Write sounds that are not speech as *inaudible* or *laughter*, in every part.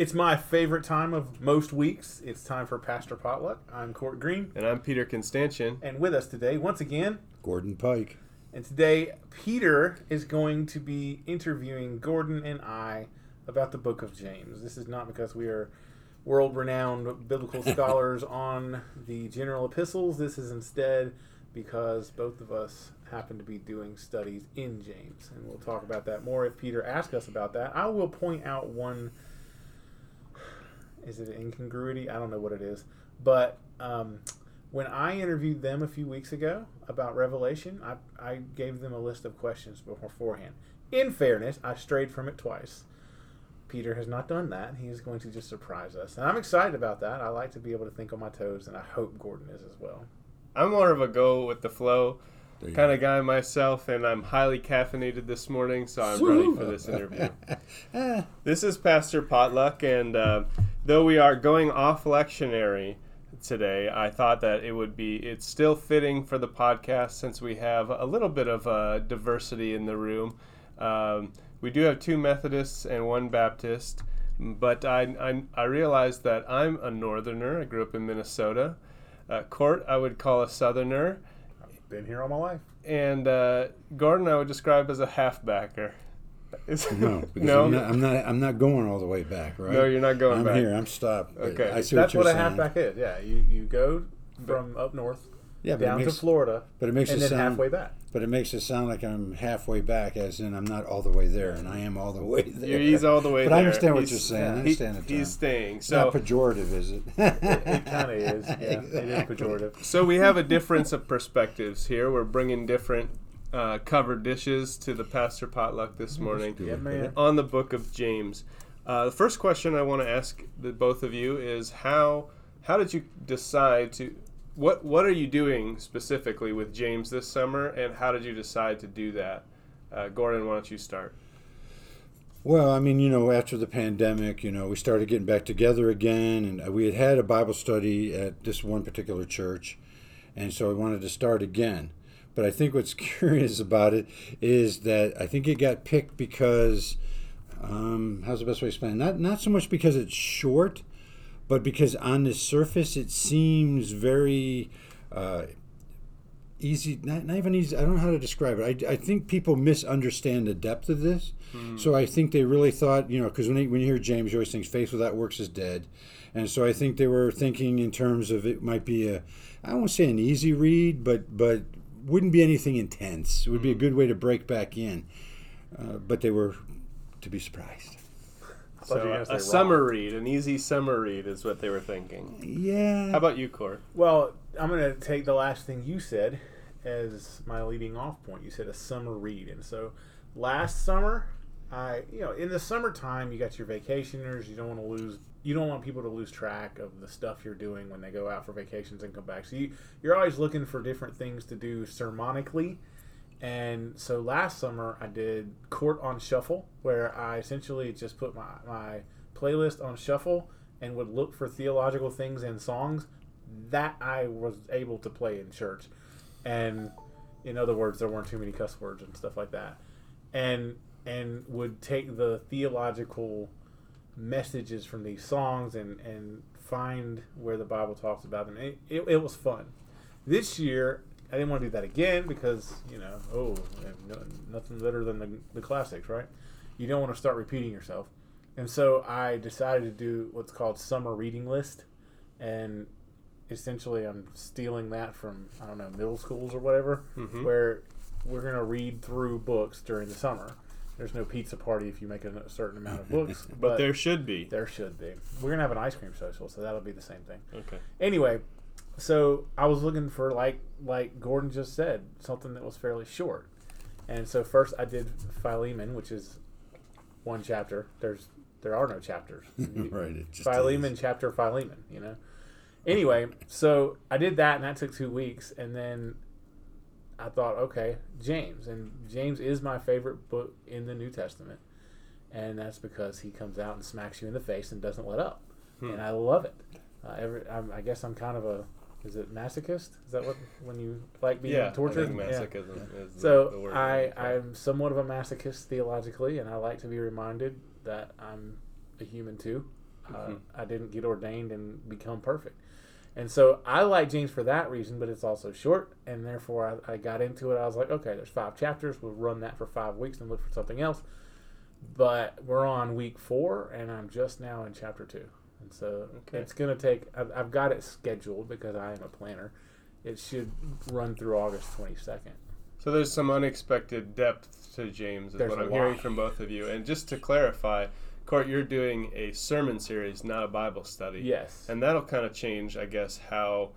It's my favorite time of most weeks. It's time for Pastor Potluck. I'm Court Green, And I'm Peter Constantian. and with us today, once again, Gordon Pike. and today Peter is going to be interviewing Gordon and I about the book of James. This is not because we are world renowned biblical *laughs* scholars on the general epistles. This is instead because both of us happen to be doing studies in James. And we'll talk about that more if Peter asks us about that. I will point out one is it an incongruity? I don't know what it is. But um, when I interviewed them a few weeks ago about Revelation, I, I gave them a list of questions beforehand. In fairness, I strayed from it twice. Peter has not done that. He is going to just surprise us. And I'm excited about that. I like to be able to think on my toes, and I hope Gordon is as well. I'm more of a go with the flow kind of guy myself, and I'm highly caffeinated this morning, so I'm ready for this interview. Ah, *laughs* This is Pastor Potluck, and uh, though we are going off lectionary today, I thought that it would be it's still fitting for the podcast since we have a little bit of uh, diversity in the room. Um, we do have two Methodists and one Baptist, but I, I, I realized that I'm a Northerner. I grew up in Minnesota. Uh, Court, I would call a Southerner, Been here all my life. and uh, Gordon, I would describe as a halfbacker. Is- no, *laughs* no, I'm, not, I'm not. I'm not going all the way back, right? No, you're not going I'm back. here. I'm stopped. Okay. I see That's what what, you're a saying. halfback is. Yeah, you, you go from up north Yeah, but it down makes, to Florida but it makes and it then sound. halfway back. But it makes it sound like I'm halfway back, as in I'm not all the way there, and I am all the way there. He's all the way But there. I understand what He's- you're saying. yeah, I he- understand it. He's staying. It's So, not pejorative, is it? It kind of is. Yeah, it is *laughs* pejorative. so we have a difference of perspectives here. We're bringing different uh, covered dishes to the pastor potluck this morning Yeah, man. on the book of James. Uh, the first question I want to ask the both of you is how how did you decide to what what are you doing specifically with James this summer, and how did you decide to do that? Uh, Gordon, why don't you start? Well, I mean, you know, after the pandemic, you know, we started getting back together again, and uh, we had had a Bible study at this one particular church, and so I wanted to start again. But I think what's *laughs* curious about it is that I think it got picked because, um, how's the best way to explain? it? Not not so much because it's short, but because on the surface it seems very. Uh, easy not, not even easy i don't know how to describe it. I, I think people misunderstand the depth of this. So i think they really thought you know because when, you- when you hear james you always think faith without works is dead. And so i think they were thinking in terms of it might be a i won't say an easy read but but wouldn't be anything intense. It would be a good way to break back in. Uh, but they were to be surprised. thought you were So gonna a summer read, an easy summer read, is what they were thinking. yeah How about you, Court? Well, I'm going to take the last thing you said as my leading off point. You said a summer read. And so last summer, I, you know, in the summertime, you got your vacationers. You don't want to lose, you don't want people to lose track of the stuff you're doing when they go out for vacations and come back. So you, you're always looking for different things to do sermonically. And so last summer, I did Court on Shuffle, where I essentially just put my, my playlist on shuffle and would look for theological things and songs that I was able to play in church. And in other words, there weren't too many cuss words and stuff like that. And and would take the theological messages from these songs and, and find where the Bible talks about them. It, it, it was fun. This year, I didn't want to do that again because, you know, oh, no, nothing better than the, the classics, right? You don't want to start repeating yourself. And so I decided to do what's called summer reading list. And essentially, I'm stealing that from, I don't know, middle schools or whatever, Mhm. where we're going to read through books during the summer. There's no pizza party if you make a certain amount of books, *laughs* But, there should be. there should be. We're gonna have an ice cream social, so that'll be the same thing. Okay. Anyway, so I was looking for like like Gordon just said, something that was fairly short. And so first I did Philemon, which is one chapter. There's there are no chapters. *laughs* right it just Philemon is. chapter Philemon, you know. Anyway, so I did that and that took two weeks and then I thought, okay, James. And James is my favorite book in the New Testament. And that's because he comes out and smacks you in the face and doesn't let up. Hmm. And I love it. Uh, every, I'm, I guess I'm kind of a, is it masochist? Is that what, when you like being yeah, tortured? I think Yeah. masochism is the, So the word. I, I'm looking for. I'm somewhat of a masochist theologically, and I like to be reminded that I'm a human too. Uh, I didn't get ordained and become perfect. And so I like James for that reason, but it's also short, and therefore I, I got into it. I was like, okay, there's five chapters. We'll run that for five weeks and look for something else. But we're on week four, and I'm just now in chapter two. And so Okay. it's going to take, I've, I've got it scheduled because I am a planner. It should run through August 22nd. So there's some unexpected depth to James, is There's what I'm hearing from both of you. And just to clarify, Court, you're doing a sermon series, not a Bible study. Yes. And that'll kind of change, I guess, how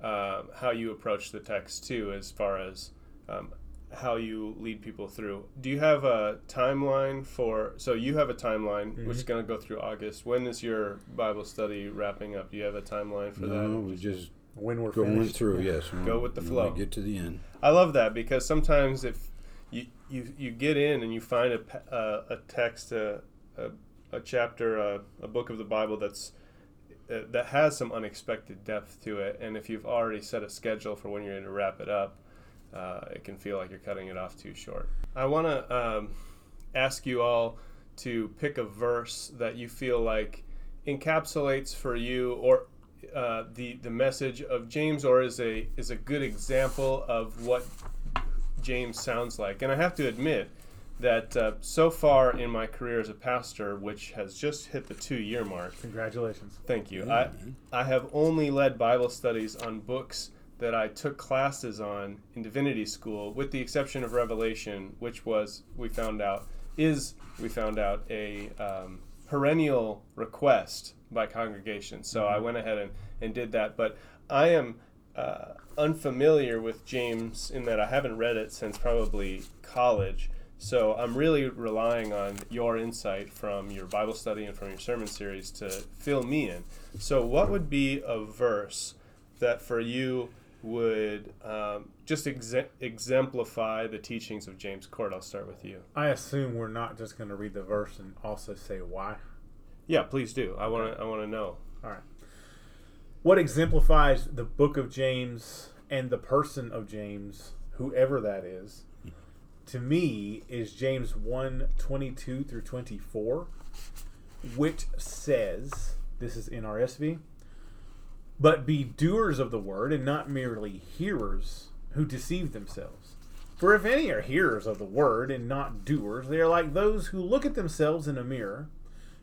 um, how you approach the text too, as far as um, how you lead people through. Do you have a timeline for? So you have a timeline which is Mhm. going to go through August. When is your Bible study wrapping up? Do you have a timeline for no, that? we just when we're going finished. through. Yes, Go with the flow. Get to the end. I love that because sometimes if you you, you get in and you find a pa- uh, a text a, a, a chapter a, a book of the Bible that's uh, that has some unexpected depth to it and if you've already set a schedule for when you're going to wrap it up uh, it can feel like you're cutting it off too short. I want to um, ask you all to pick a verse that you feel like encapsulates for you or uh, the the message of James or is a is a good example of what James sounds like. And I have to admit that uh, so far in my career as a pastor, which has just hit the two year mark, Congratulations. thank you. Yeah, I. I have only led Bible studies on books that I took classes on in divinity school, with the exception of Revelation, which was we found out is we found out a um, perennial request by congregations. So I went ahead and, and did that, but I am uh, unfamiliar with James in that I haven't read it since probably college. So I'm really relying on your insight from your Bible study and from your sermon series to fill me in. So, what would be a verse that for you would um, just exe- exemplify the teachings of James Court? I'll start with you. I assume we're not just going to read the verse and also say why. Yeah, please do. I want to. I want to know. All right. What exemplifies the book of James and the person of James, whoever that is, to me is James 1 22 through 24, which says, this is in RSV, but be doers of the word and not merely hearers who deceive themselves. For if any are hearers of the word and not doers, they are like those who look at themselves in a mirror.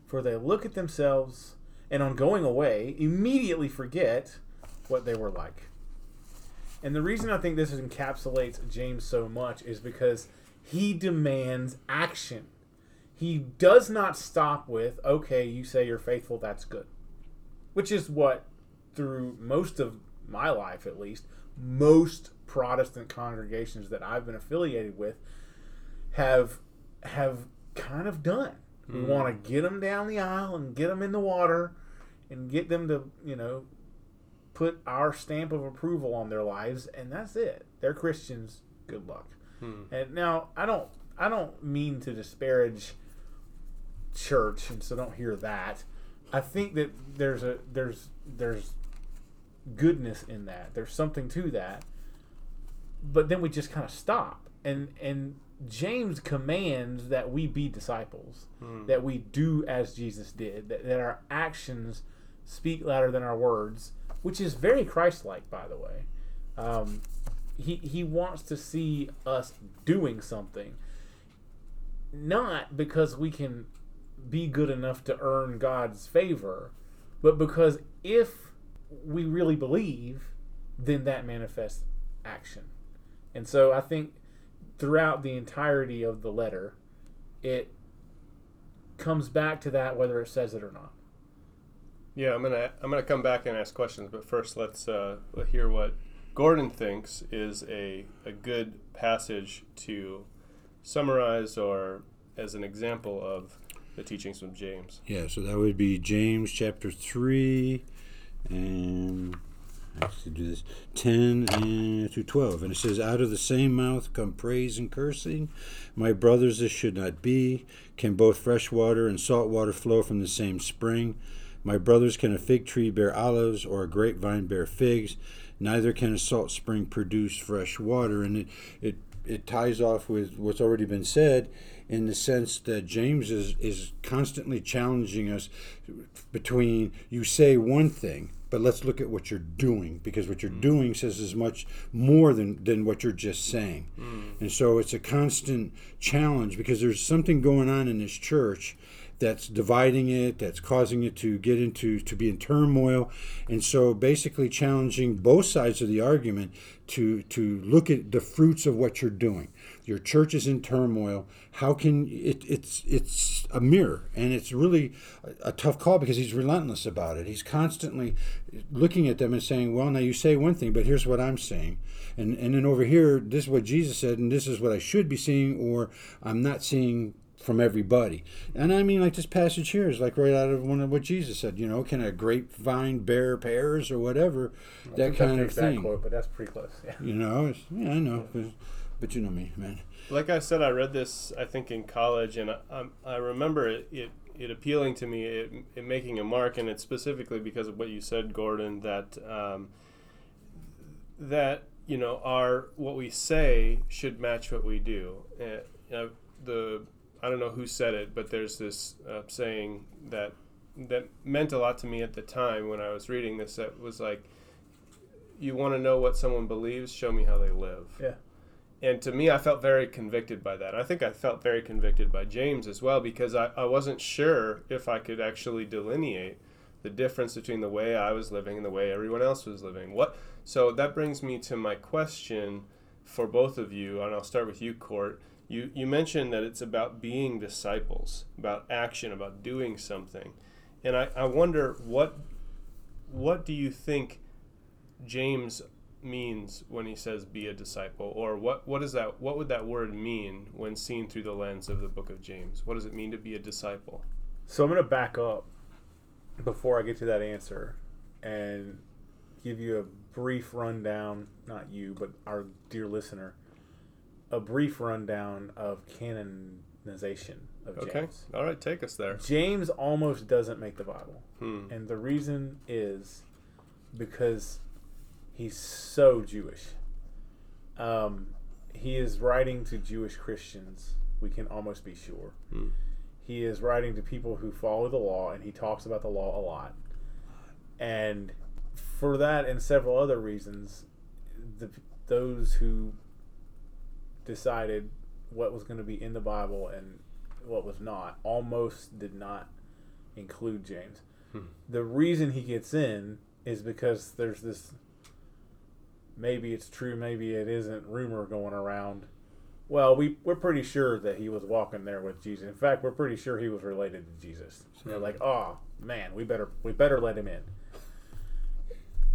For they look at themselves and on going away immediately forget what they were like. And the reason I think this encapsulates James so much is because he demands action. He does not stop with, okay, you say you're faithful, that's good. Which is what, through most of my life at least, most Protestant congregations that I've been affiliated with have have kind of done. We Mhm. want to get them down the aisle and get them in the water and get them to, you know, put our stamp of approval on their lives and that's it. They're Christians. Good luck. Hmm. And now I don't I don't mean to disparage church and so don't hear that. I think that there's a there's there's goodness in that. There's something to that. But then we just kind of stop. And and James commands that we be disciples, Hmm. that we do as Jesus did, that, that our actions speak louder than our words, which is very Christ-like, by the way. Um, he he wants to see us doing something, not because we can be good enough to earn God's favor, but because if we really believe, then that manifests action. And so I think throughout the entirety of the letter, it comes back to that whether it says it or not. Yeah, I'm gonna I'm gonna come back and ask questions, but first let's uh, hear what Gordon thinks is a a good passage to summarize or as an example of the teachings of James. Yeah, so that would be James chapter 3 and I to do this 10 uh, and to 12. And it says, Out of the same mouth come praise and cursing. My brothers, this should not be. Can both fresh water and salt water flow from the same spring? My brothers, can a fig tree bear olives or a grapevine bear figs? Neither can a salt spring produce fresh water. And it, it it ties off with what's already been said in the sense that James is, is constantly challenging us between you say one thing, but let's look at what you're doing because what you're mm. doing says as much more than, than what you're just saying. Mm. And so it's a constant challenge because there's something going on in this church that's dividing it, that's causing it to get into to be in turmoil, and so basically challenging both sides of the argument to to look at the fruits of what you're doing. Your church is in turmoil. How can it? It's it's a mirror, and it's really a, a tough call because he's relentless about it. He's constantly looking at them and saying, "Well, now you say one thing, but here's what I'm saying." And, and then over here, this is what Jesus said, and this is what I should be seeing, or I'm not seeing from everybody. And I mean, like this passage here is like right out of one of what Jesus said. You know, can a grapevine bear pears or whatever? That kind of thing. Quote, but that's pretty close. Yeah. You know, yeah, I know, but you know me, man. Like I said, I read this I think in college, and I, I remember it, it, it appealing to me, it, it, making a mark, and it's specifically because of what you said, Gordon, that um, that you know our what we say should match what we do. Uh, the I don't know who said it, but there's this uh, saying that that meant a lot to me at the time when I was reading this. That was like, you want to know what someone believes, show me how they live. Yeah. And to me, I felt very convicted by that. I think I felt very convicted by James as well because I, I wasn't sure if I could actually delineate the difference between the way I was living and the way everyone else was living. What? So that brings me to my question for both of you, and I'll start with you, Court you you mentioned that it's about being disciples, about action, about doing something, and I, I wonder what what do you think James means when he says be a disciple or what what is that what would that word mean when seen through the lens of the book of James what does it mean to be a disciple so I'm going to back up before I get to that answer and give you a brief rundown not you but our dear listener a brief rundown of canonization of James. Okay. All right, take us there. James almost doesn't make the Bible. Hmm. And the reason is because he's so Jewish. Um, he is writing to Jewish Christians, we can almost be sure. Hmm. He is writing to people who follow the law, and he talks about the law a lot. And for that and several other reasons, the, those who decided what was going to be in the Bible and what was not almost did not include James. Hmm. The reason he gets in is because there's this maybe it's true, maybe it isn't rumor going around. Well, we we're pretty sure that he was walking there with Jesus. In fact, we're pretty sure he was related to Jesus. So they're like, "Oh man, we better we better let him in."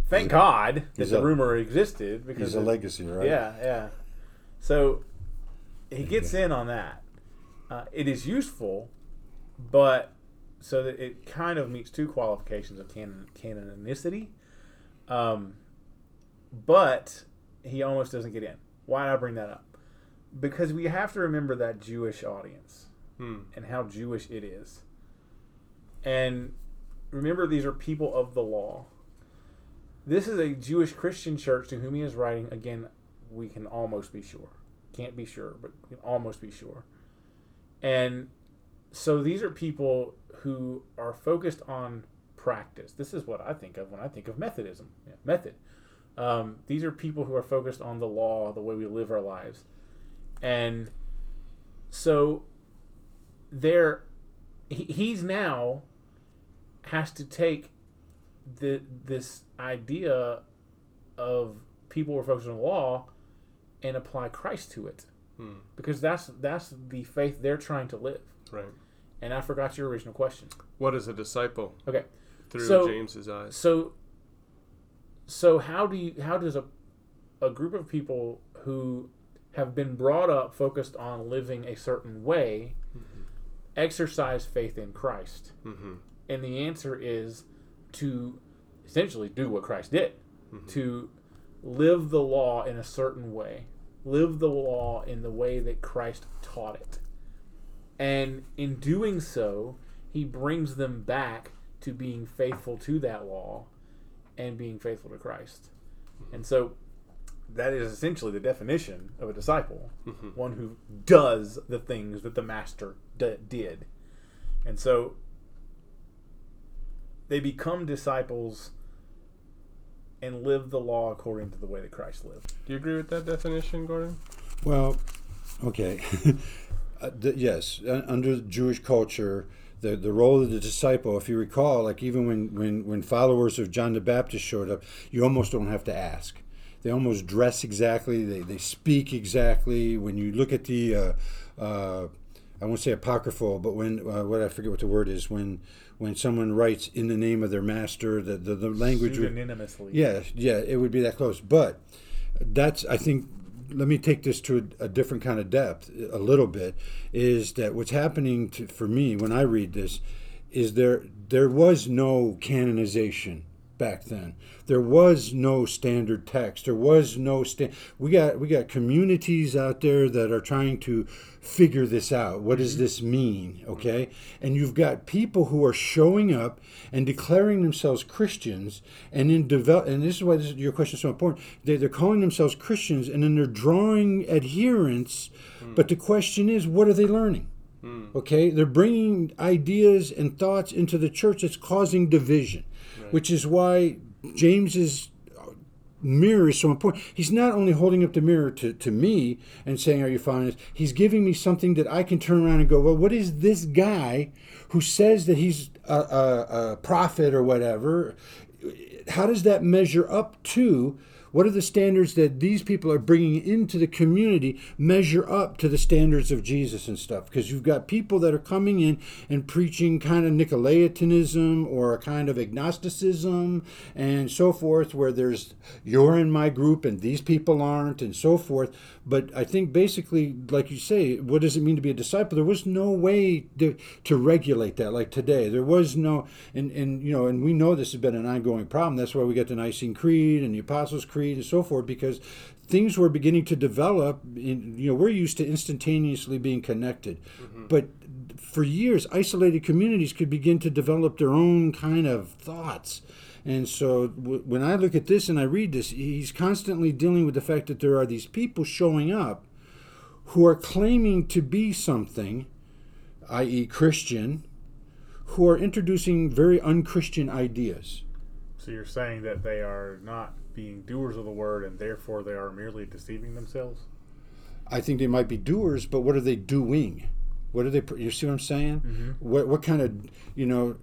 Thank God that the a, rumor existed because he's a legacy, right? Yeah, yeah. So he gets in on that. Uh, it is useful, but so that it kind of meets two qualifications of canon canonicity. Um, but he almost doesn't get in. Why did I bring that up? Because we have to remember that Jewish audience hmm. and how Jewish it is. And remember, these are people of the law. This is a Jewish Christian church to whom he is writing. Again, we can almost be sure. Can't be sure, but can almost be sure. And so these are people who are focused on practice. This is what I think of when I think of Methodism. Yeah, method. Um, these are people who are focused on the law, the way we live our lives. And so there he, he's now has to take the this idea of people who are focused on the law and apply Christ to it. Hmm. Because that's that's the faith they're trying to live. Right. And I forgot your original question. What is a disciple? Okay. Through so, James's eyes. So so how do you how does a a group of people who have been brought up focused on living a certain way mm-hmm. exercise faith in Christ? Mm-hmm. And the answer is to essentially do what Christ did. Mm-hmm. To live the law in a certain way, live the law in the way that Christ taught it. And in doing so, he brings them back to being faithful to that law and being faithful to Christ. And so that is essentially the definition of a disciple Mhm. one who does the things that the master d- did. And so they become disciples and live the law according to the way that Christ lived. Do you agree with that definition, Gordon? Well, okay. *laughs* uh, the, yes, uh, under Jewish culture, the, the role of the disciple, if you recall, like even when, when, when followers of John the Baptist showed up, you almost don't have to ask. They almost dress exactly, they, they speak exactly. When you look at the, uh, uh, I won't say apocryphal, but when, uh, what I forget what the word is, when when someone writes in the name of their master, the, the, the language would, Pseudonymously. yeah, yeah, it would be that close. But that's, I think, let me take this to a, a different kind of depth, a little bit. Is that what's happening to, for me when I read this? Is there there was no canonization back then. There was no standard text. There was no stand. We got we got communities out there that are trying to figure this out. What does mm-hmm. this mean? Okay, and you've got people who are showing up and declaring themselves Christians, and in develop. And this is why this, your question is so important. They, they're calling themselves Christians, and then they're drawing adherents. Mm. But the question is, what are they learning? Mm. Okay, they're bringing ideas and thoughts into the church that's causing division, which is why James's mirror is so important. He's not only holding up the mirror to, to me and saying, Are you following this? He's giving me something that I can turn around and go, Well, what is this guy who says that he's a, a, a prophet or whatever? How does that measure up to? What are the standards that these people are bringing into the community measure up to the standards of Jesus and stuff? Because you've got people that are coming in and preaching kind of Nicolaitanism or a kind of agnosticism and so forth, where there's you're in my group and these people aren't and so forth. But I think basically, like you say, what does it mean to be a disciple? There was no way to, to regulate that like today. There was no, and, and you know, and we know this has been an ongoing problem. That's why we got the Nicene Creed and the Apostles' Creed and so forth, because things were beginning to develop. In, you know, we're used to instantaneously being connected, mm-hmm. but for years, isolated communities could begin to develop their own kind of thoughts. And so w- when I look at this and I read this, he's constantly dealing with the fact that there are these people showing up who are claiming to be something, i.e., Christian, who are introducing very unchristian ideas. So you're saying that they are not being doers of the word and therefore they are merely deceiving themselves? I think they might be doers, but what are they doing? What are they? You see what I'm saying? Mm-hmm. What what kind of you know?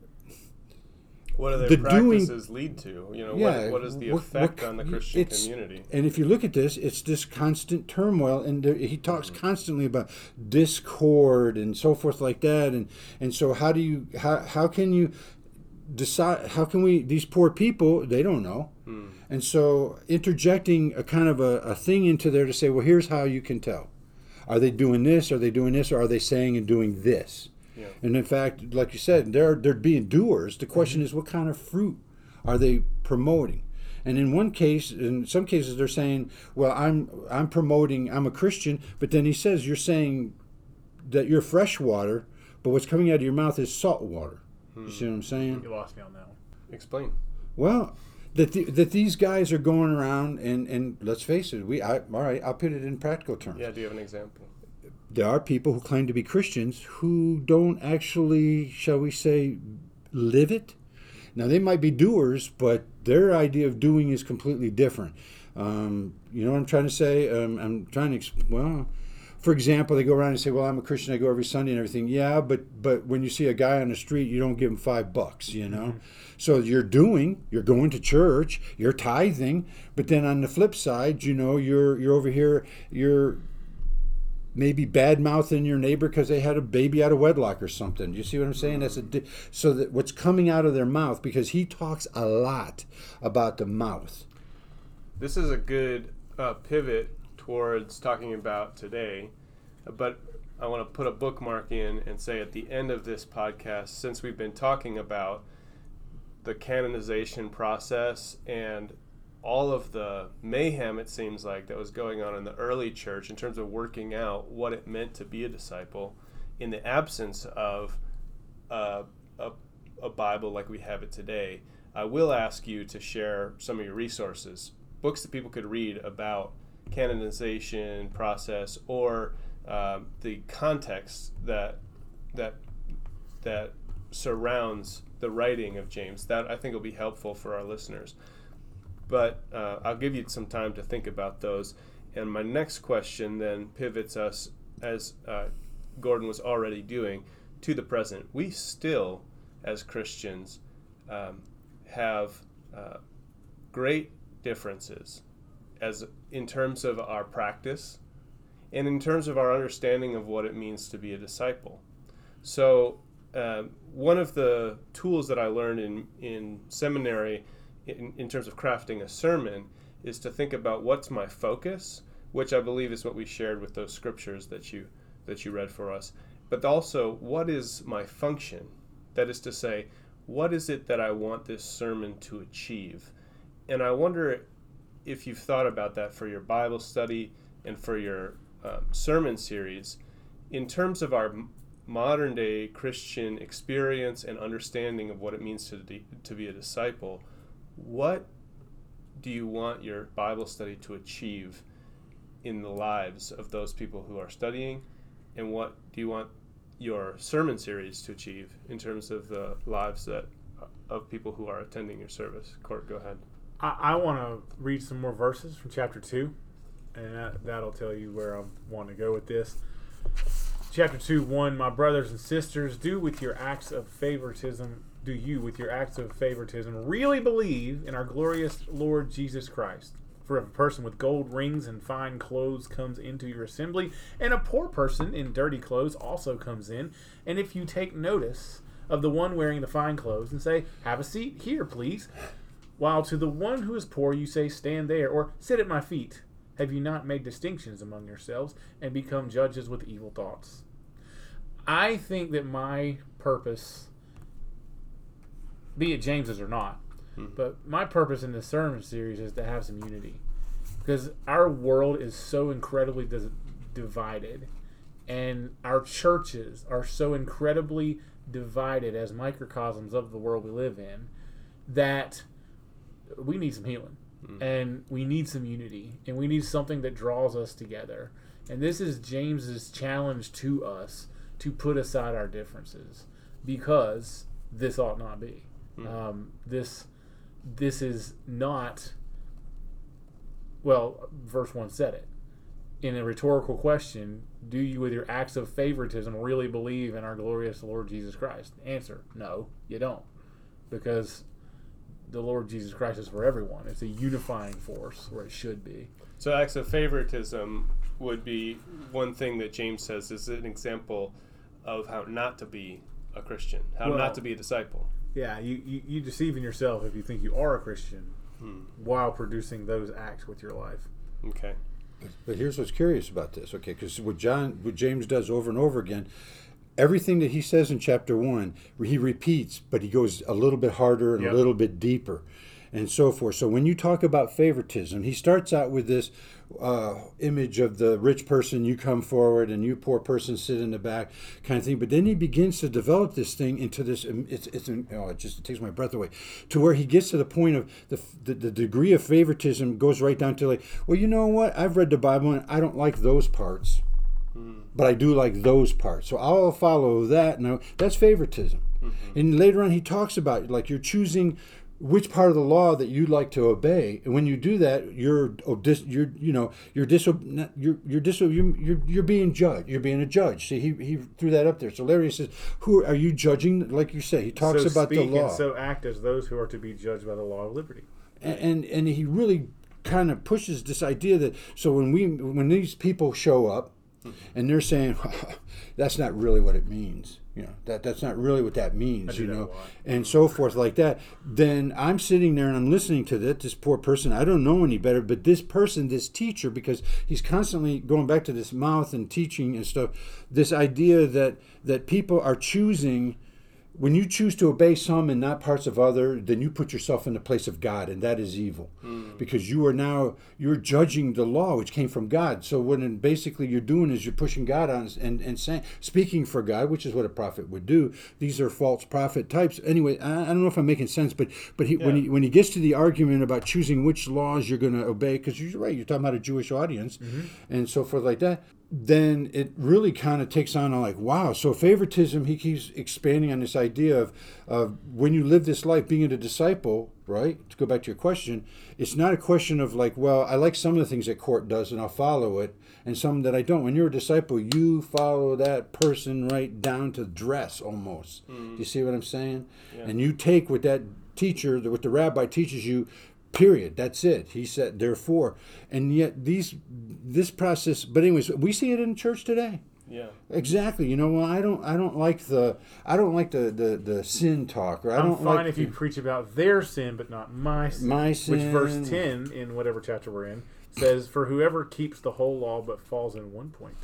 What do their The doing- practices lead to? You know, Yeah, what, what is the what- effect what- on the Christian it's- community? And if you look at this, it's this constant turmoil, and there, he talks mm-hmm. constantly about discord and so forth like that. And and so how do you how how can you decide? How can we? These poor people, they don't know. Hmm. And so interjecting a kind of a, a thing into there to say, well, here's how you can tell. Are they doing this? Are they doing this? Or are they saying and doing this? Yeah. And in fact, like you said, they're they're being doers. The question mm-hmm. is, what kind of fruit are they promoting? And in one case, in some cases, they're saying, "Well, I'm I'm promoting. I'm a Christian," but then he says, "You're saying that you're fresh water, but what's coming out of your mouth is salt water." You hmm. see what I'm saying? You lost me on that one. Explain. Well, that the, that these guys are going around and and let's face it, we I, all right. I'll put it in practical terms. Yeah, do you have an example? there are people who claim to be Christians who don't actually, shall we say, live it. Now they might be doers, but their idea of doing is completely different. Um, you know what I'm trying to say? Um, I'm trying to, well, for example, they go around and say, "Well, I'm a Christian. I go every Sunday and everything." Yeah, but but when you see a guy on the street, you don't give him five bucks. You know, so you're doing, you're going to church, you're tithing, but then on the flip side, you know, you're you're over here, you're maybe bad mouthing your neighbor because they had a baby out of wedlock or something. You see what I'm saying? That's a di- so that what's coming out of their mouth because he talks a lot about the mouth. This is a good uh, pivot towards talking about today, but I want to put a bookmark in and say at the end of this podcast, since we've been talking about the canonization process and all of the mayhem it seems like that was going on in the early church in terms of working out what it meant to be a disciple in the absence of uh, a, a Bible like we have it today, I will ask you to share some of your resources, books that people could read about canonization process or um, the context that that that surrounds the writing of James. That I think will be helpful for our listeners. But uh, I'll give you some time to think about those. And my next question then pivots us, as uh, Gordon was already doing, to the present. We still, as Christians, um, have uh, great differences as in terms of our practice and in terms of our understanding of what it means to be a disciple. So, uh, one of the tools that I learned in, in seminary in, in terms of crafting a sermon is to think about what's my focus, which I believe is what we shared with those scriptures that you that you read for us. But also, what is my function? That is to say, what is it that I want this sermon to achieve? And I wonder if you've thought about that for your Bible study and for your um, sermon series in terms of our modern day Christian experience and understanding of what it means to, de- to be a disciple, what do you want your Bible study to achieve in the lives of those people who are studying? And what do you want your sermon series to achieve in terms of the lives that of people who are attending your service? Court, go ahead. I, I want to read some more verses from chapter 2, and that, that'll tell you where I want to go with this. Chapter 2, 1 My brothers and sisters, do with your acts of favoritism, do you with your acts of favoritism really believe in our glorious Lord Jesus Christ? For if a person with gold rings and fine clothes comes into your assembly, and a poor person in dirty clothes also comes in, and if you take notice of the one wearing the fine clothes and say, Have a seat here, please, while to the one who is poor you say, Stand there, or sit at my feet, have you not made distinctions among yourselves and become judges with evil thoughts? I think that my purpose, be it James's or not, Hmm. but my purpose in this sermon series is to have some unity. Because our world is so incredibly dis- divided, and our churches are so incredibly divided as microcosms of the world we live in that we need some healing. And we need some unity. And we need something that draws us together. And this is james's challenge to us to put aside our differences. Because this ought not be. Um, this this is not well verse 1 said it. In a rhetorical question do you with your acts of favoritism really believe in our glorious lord jesus christ? Answer no you don't. Because the lord jesus christ is for everyone it's a unifying force where it should be So, acts of favoritism would be one thing that James says is an example of how not to be a Christian, how Well- not to be a disciple. yeah you, you, you deceiving yourself if you think you are a christian hmm. while producing those acts with your life Okay. But here's what's curious about this, okay? Because what John, what James does over and over again, everything that he says in chapter one, he repeats, but he goes a little bit harder and Yep. a little bit deeper, and so forth. So when you talk about favoritism, he starts out with this uh, image of the rich person, you come forward, and you poor person sit in the back, kind of thing. But then he begins to develop this thing into this. um, It's it's an, oh, it just takes my breath away, to where he gets to the point of the, the the degree of favoritism goes right down to like, well, you know what? I've read the Bible and I don't like those parts but I do like those parts. So I'll follow that. Now that's favoritism. Mm-hmm. And later on, he talks about like you're choosing which part of the law that you like to obey, and when you do that, you're oh, dis, you're you know you're diso, you're you're, diso, you're you're you're being judged. You're being a judge. See, he he threw that up there. So Larry says, "Who are you judging?" Like you say, he talks so about the law and so act as those who are to be judged by the law of liberty and and, and he really kind of pushes this idea that so when we when these people show up and they're saying *laughs* that's not really what it means you know that that's not really what that means you that know? and so forth like that. Then i'm sitting there and i'm listening to that this poor person. I don't know any better but this person this teacher because he's constantly going back to this mouth and teaching and stuff this idea that that people are choosing when you choose to obey some and not parts of other, then you put yourself in the place of God, and that is evil, hmm. because you are now you're judging the law which came from God. So when basically you're doing is you're pushing God on and and saying speaking for God, which is what a prophet would do. These are false prophet types. Anyway, I, I don't know if I'm making sense, but but he, when he when he gets to the argument about choosing which laws you're going to obey, because you're right, you're talking about a Jewish audience, mm-hmm. and so forth like that then it really kind of takes on a like wow so favoritism he keeps expanding on this idea of of when you live this life being a disciple right to go back to your question it's not a question of like well i like some of the things that court does and i'll follow it and some that i don't. When you're a disciple you follow that person right down to dress almost. Mm-hmm. Do you see what i'm saying? And you take what that teacher what the rabbi teaches you period that's it he said therefore and yet these this process but anyways we see it in church today Yeah. exactly you know well i don't i don't like the i don't like the the, the sin talk or i I'm don't fine like if you preach about their sin, but not my sin. My Which verse 10 in whatever chapter we're in says, For whoever keeps the whole law but falls in one point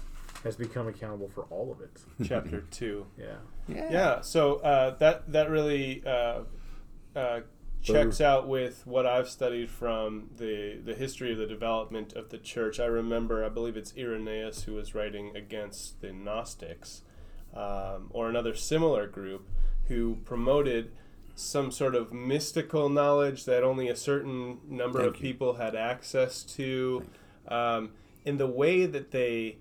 has become accountable for all of it. *laughs* Chapter two. Yeah. Yeah. So uh, that that really uh, uh, checks out with what I've studied from the the history of the development of the church. I remember, I believe it's Irenaeus who was writing against the Gnostics, um, or another similar group who promoted some sort of mystical knowledge that only a certain number Thank of you. people had access to. Um, in the way that they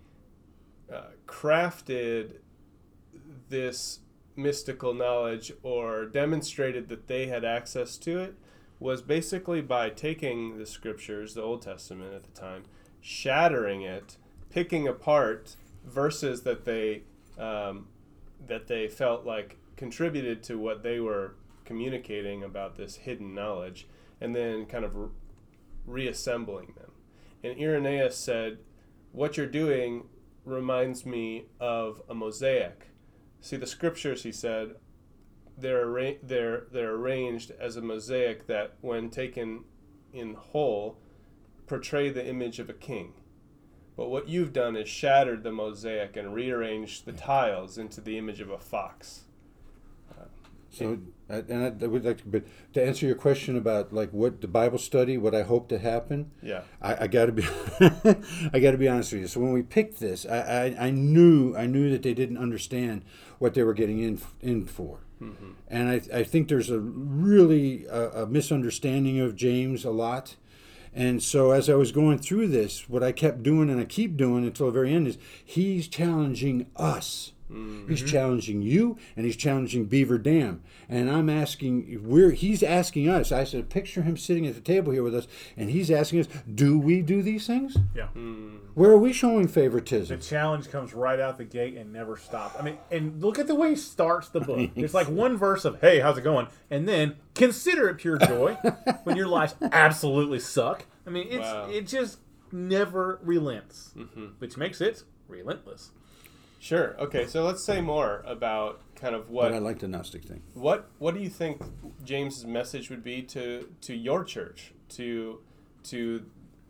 uh, crafted this mystical knowledge or demonstrated that they had access to it was basically by taking the scriptures, the Old Testament at the time, shattering it, picking apart verses that they um, that they felt like contributed to what they were communicating about this hidden knowledge, and then kind of re- reassembling them. And Irenaeus said, "What you're doing reminds me of a mosaic." See, the scriptures, he said, they're, arra- they're, they're arranged as a mosaic that, when taken in whole, portray the image of a king. But what you've done is shattered the mosaic and rearranged the tiles into the image of a fox. Uh, so, I- Uh, and I, I would like, to, but to answer your question about like what the Bible study, what I hope to happen, Yeah. I, I got to be, *laughs* I got to be honest with you. So when we picked this, I, I, I knew, I knew that they didn't understand what they were getting in in for, mm-hmm. and I, I think there's a really a, a misunderstanding of James a lot. And so as I was going through this, what I kept doing and I keep doing until the very end is he's challenging us. He's challenging you and he's challenging Beaver Dam. And I'm asking we're he's asking us. I said picture him sitting at the table here with us and he's asking us, do we do these things? Yeah. Where are we showing favoritism? The challenge comes right out the gate and never stops. I mean, and look at the way he starts the book. *laughs* It's like one verse of, hey, how's it going? And then consider it pure joy *laughs* when your lives absolutely suck. I mean, it's Wow. it just never relents, mm-hmm. which makes it relentless. Sure. Okay. So let's say more about kind of what But I like the Gnostic thing. What What do you think James's message would be to to your church, to to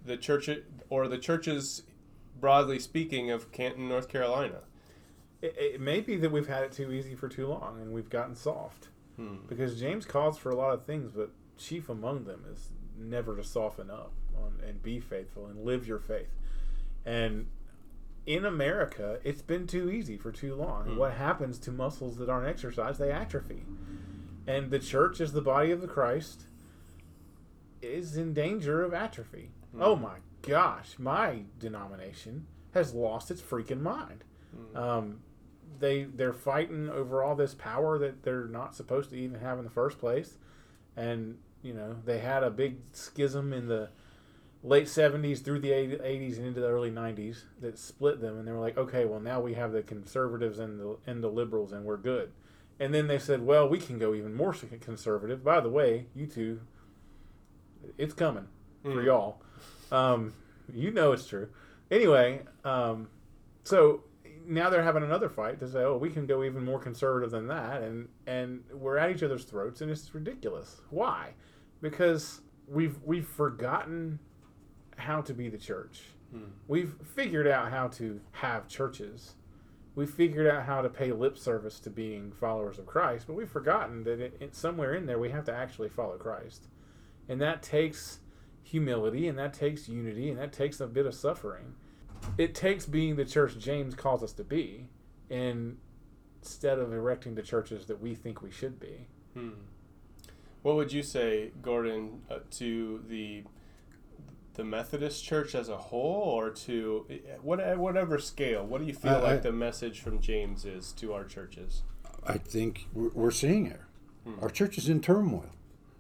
the church or the churches, broadly speaking, of Canton, North Carolina? It, it may be that we've had it too easy for too long and we've gotten soft. Hmm. Because James calls for a lot of things, but chief among them is never to soften up on, and be faithful and live your faith. And in America, it's been too easy for too long. And What happens to muscles that aren't exercised? They atrophy. And the church, as the body of the Christ, is in danger of atrophy. Hmm. Oh my gosh, my denomination has lost its freaking mind. Hmm. Um, they they're fighting over all this power that they're not supposed to even have in the first place, and you know they had a big schism in the late 70s through the 80s and into the early 90s that split them and they were like okay well now we have the conservatives and the and the liberals and we're good. And then they said well we can go even more conservative. By the way you two it's coming for y'all. Um, you know it's true. Anyway um, so now they're having another fight to say oh we can go even more conservative than that and and we're at each other's throats and it's ridiculous. Why? Because we've we've forgotten how to be the church. We've figured out how to have churches We've figured out how to pay lip service to being followers of Christ, but we've forgotten that it, it, somewhere in there we have to actually follow Christ. And that takes humility, and that takes unity, and that takes a bit of suffering. It takes being the church James calls us to be, instead of erecting the churches that we think we should be. Hmm. What would you say, Gordon, uh, to the the Methodist Church as a whole, or to what, whatever scale? What do you feel like the message from James is to our churches? I think we're seeing it. Hmm. Our church is in turmoil.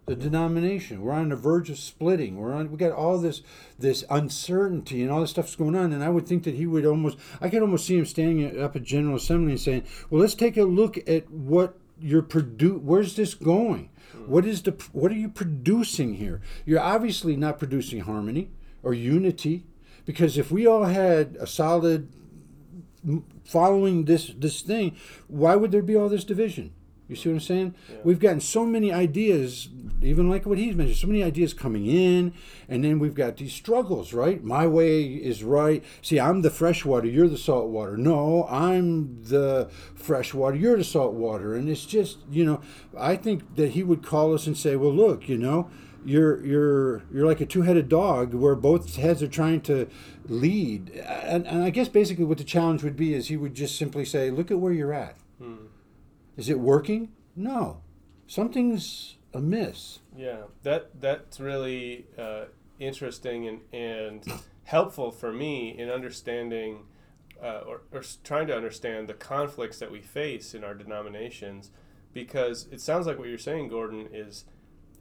The denomination, we're on the verge of splitting. We're on. We got all this, this uncertainty and all this stuff's going on. And I would think that he would almost. I could almost see him standing up at General Assembly and saying, "Well, let's take a look at what you're produ- Where's this going? What is the what are you producing here? You're obviously not producing harmony or unity because if we all had a solid following this this thing, why would there be all this division? You see what I'm saying? Yeah. We've gotten so many ideas, even like what he's mentioned, so many ideas coming in, and then we've got these struggles, right? My way is right. See, I'm the fresh water, you're the salt water. No, I'm the fresh water, you're the salt water. And it's just, you know, I think that he would call us and say, well, look, you know, you're you're you're like a two-headed dog where both heads are trying to lead and, and i guess basically what the challenge would be is he would just simply say look at where you're at. Is it working? No. Something's amiss. Yeah, that that's really uh, interesting and, and helpful for me in understanding uh, or, or trying to understand the conflicts that we face in our denominations because it sounds like what you're saying, Gordon, is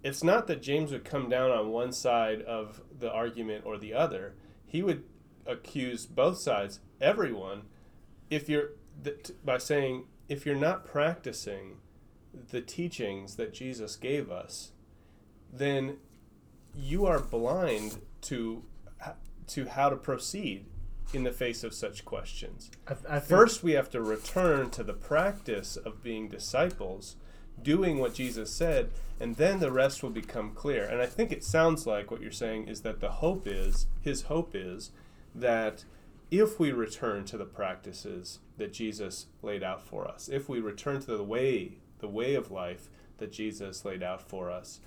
it's not that James would come down on one side of the argument or the other. He would accuse both sides, everyone, if you're by saying if you're not practicing the teachings that Jesus gave us, then you are blind to to how to proceed in the face of such questions. I, I First, we have to return to the practice of being disciples, doing what Jesus said, and then the rest will become clear. And I think it sounds like what you're saying is that the hope is, his hope is, that if we return to the practices that Jesus laid out for us, if we return to the way, the way of life that Jesus laid out for us,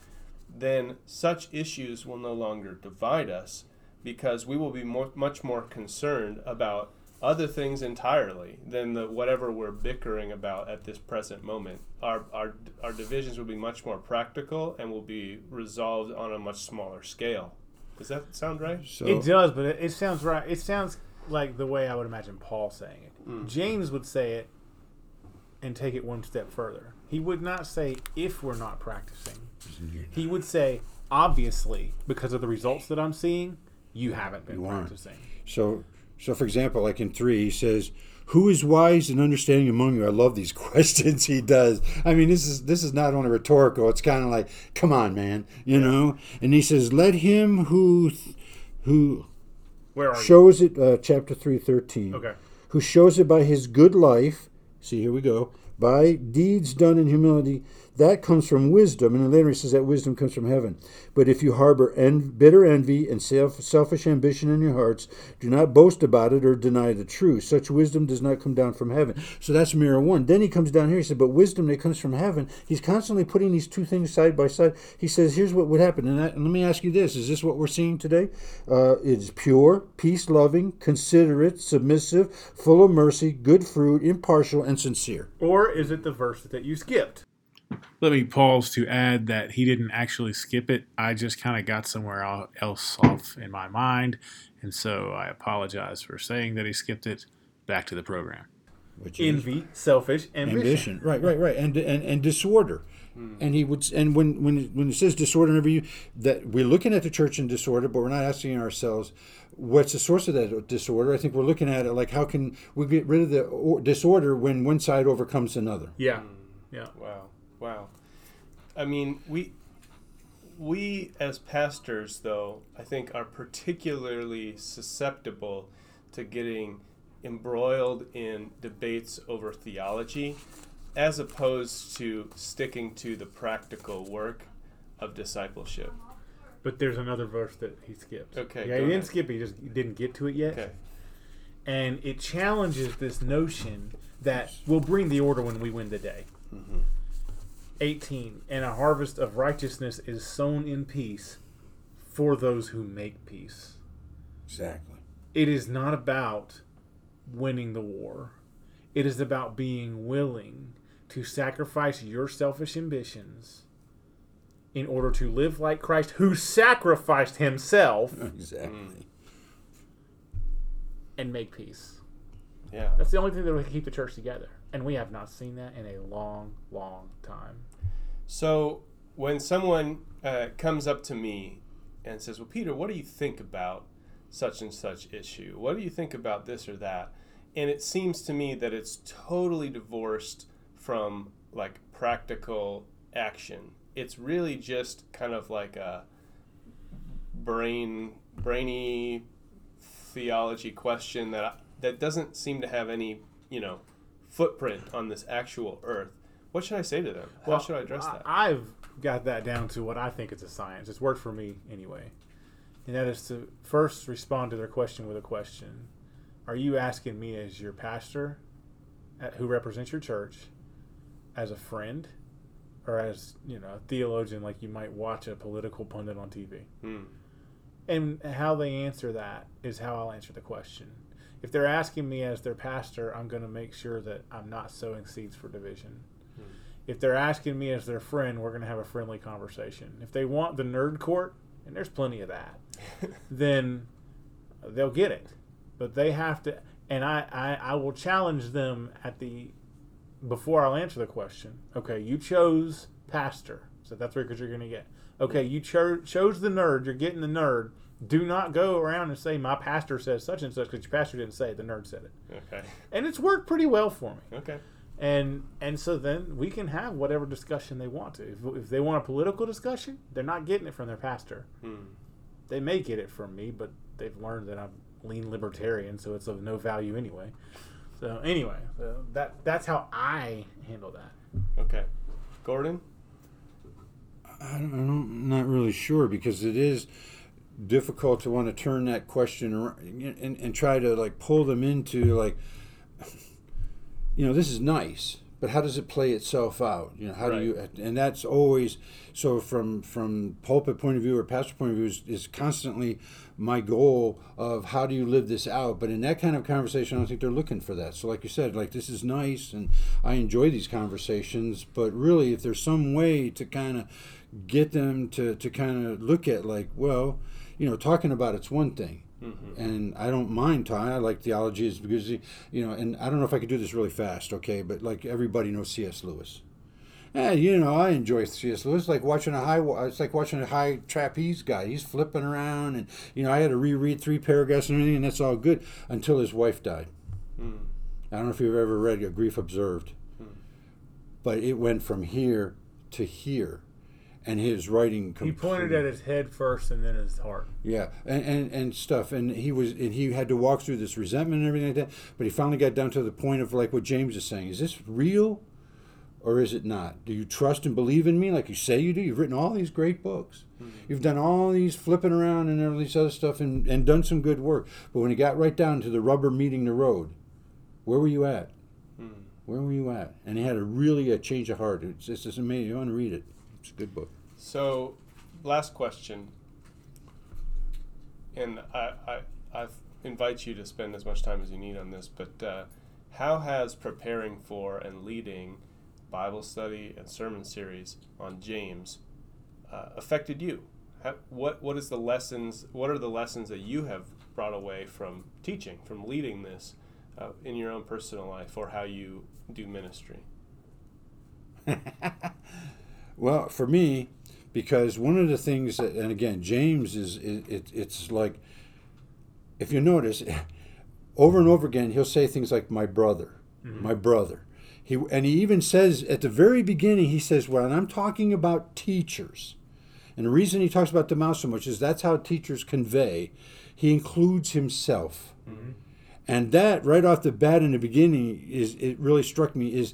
then such issues will no longer divide us because we will be more, much more concerned about other things entirely than the whatever we're bickering about at this present moment. Our, our, our divisions will be much more practical and will be resolved on a much smaller scale. Does that sound right? So, it does, but it, it sounds right. It sounds like the way I would imagine Paul saying it. Mm. James would say it and take it one step further. He would not say if we're not practicing. He would say obviously because of the results that I'm seeing, you haven't been you practicing. So so for example, like in 3 he says who is wise and understanding among you? I love these *laughs* questions he does. I mean, this is this is not only rhetorical. It's kind of like, come on, man, you yeah. know. And he says, "Let him who who where are shows you? it, uh, chapter 3, 13. Okay. Who shows it by his good life. See, here we go. By deeds done in humility that comes from wisdom. And later he says that wisdom comes from heaven. But if you harbor en- bitter envy and self- selfish ambition in your hearts, do not boast about it or deny the truth. Such wisdom does not come down from heaven. So that's mirror one. Then he comes down here. He said, but wisdom that comes from heaven. He's constantly putting these two things side by side. He says, here's what would happen. And, I, and let me ask you this: Is this what we're seeing today? Uh, it is pure, peace-loving, considerate, submissive, full of mercy, good fruit, impartial, and sincere. Or is it the verse that you skipped? Let me pause to add that he didn't actually skip it. I just kind of got somewhere else off in my mind, and so I apologize for saying that he skipped it. Back to the program. Which Envy, selfish ambition. ambition. Right, right, right, and and and disorder. Hmm. And he would, and when when when it says disorder, you that we're looking at the church in disorder, but we're not asking ourselves what's the source of that disorder. I think we're looking at it like how can we get rid of the disorder when one side overcomes another. Yeah, hmm. yeah. Wow. Wow. I mean, we we as pastors though, I think are particularly susceptible to getting embroiled in debates over theology as opposed to sticking to the practical work of discipleship. But there's another verse that he skipped. Okay. Yeah, he didn't skip. He just didn't get to it yet. Okay. and it challenges this notion that we'll bring the order when we win the day. Mm-hmm. 18 and a harvest of righteousness is sown in peace for those who make peace. Exactly. It is not about winning the war. It is about being willing to sacrifice your selfish ambitions in order to live like Christ who sacrificed himself *laughs* Exactly. Mm. and make peace. Yeah. That's the only thing that will keep the church together. And we have not seen that in a long, long time. So when someone uh, comes up to me and says, "Well, Peter, what do you think about such and such issue? What do you think about this or that?" and it seems to me that it's totally divorced from like practical action. It's really just kind of like a brain brainy theology question that that doesn't seem to have any you know footprint on this actual earth. What should I say to them? How should I address that? I, have got that down to what I think is a science. It's worked for me anyway. And that is to first respond to their question with a question. Are you asking me as your pastor at, who represents your church as a friend or as, you know, a theologian like you might watch a political pundit on TV? Hmm. And how they answer that is how I'll answer the question. If they're asking me as their pastor, I'm going to make sure that I'm not sowing seeds for division. If they're asking me as their friend, we're going to have a friendly conversation. If they want the nerd court, and there's plenty of that, *laughs* then they'll get it. But they have to, and I, I, I will challenge them at the, before I'll answer the question. Okay, you chose pastor, so that's what you're going to get. Okay, you cho- chose the nerd, you're getting the nerd. Do not go around and say my pastor says such and such because your pastor didn't say it, the nerd said it. Okay. And it's worked pretty well for me Okay. And and so then we can have whatever discussion they want to. If, if they want a political discussion, they're not getting it from their pastor. Hmm. They may get it from me, but they've learned that I'm lean libertarian, so it's of no value anyway. So anyway, so that that's how I handle that. Okay. Gordon. I don't, I'm not really sure because it is difficult to want to turn that question around and, and try to like pull them into like you know this is nice but how does it play itself out? You know how do you and that's always so from from pulpit point of view or pastor point of view is, is constantly my goal of how do you live this out? But in that kind of conversation i don't think they're looking for that. So like you said like this is nice and i enjoy these conversations but really if there's some way to kind of get them to, to kind of look at like well you know talking about it's one thing Mm-hmm. and I don't mind talking. I like theology is because you know, and I don't know if I could do this really fast, okay? But like everybody knows C.S. Lewis. Yeah, you know, I enjoy C.S. Lewis. Like watching a high, it's like watching a high trapeze guy. He's flipping around, and you know, I had to reread three paragraphs and everything, and that's all good until his wife died. Hmm. I don't know if you've ever read A Grief Observed, but it went from here to here, and his writing. He pointed at his head first and then his heart. Yeah, and, and, and stuff, and he was and he had to walk through this resentment and everything like that. But he finally got down to the point of like what James is saying: Is this real, or is it not? Do you trust and believe in me like you say you do? You've written all these great books, you've done all these flipping around and all these other stuff, and, and done some good work. But when it got right down to the rubber meeting the road, where were you at? Hmm. Where were you at? And he had a really a change of heart. It's just amazing. You want to read it? It's a good book. So, last question, and I, I, I invite you to spend as much time as you need on this. But uh, how has preparing for and leading Bible study and sermon series on James uh, affected you? How, what what is the lessons? What are the lessons that you have brought away from teaching, from leading this uh, in your own personal life, or how you do ministry? *laughs* Well, for me, because one of the things that, and again, James is, it, it, it's like, if you notice, *laughs* over and over again, he'll say things like, my brother, my brother. He, and he even says at the very beginning, he says, well, and I'm talking about teachers. And the reason he talks about the mouse so much is that's how teachers convey. He includes himself. And that, right off the bat in the beginning, is it really struck me is,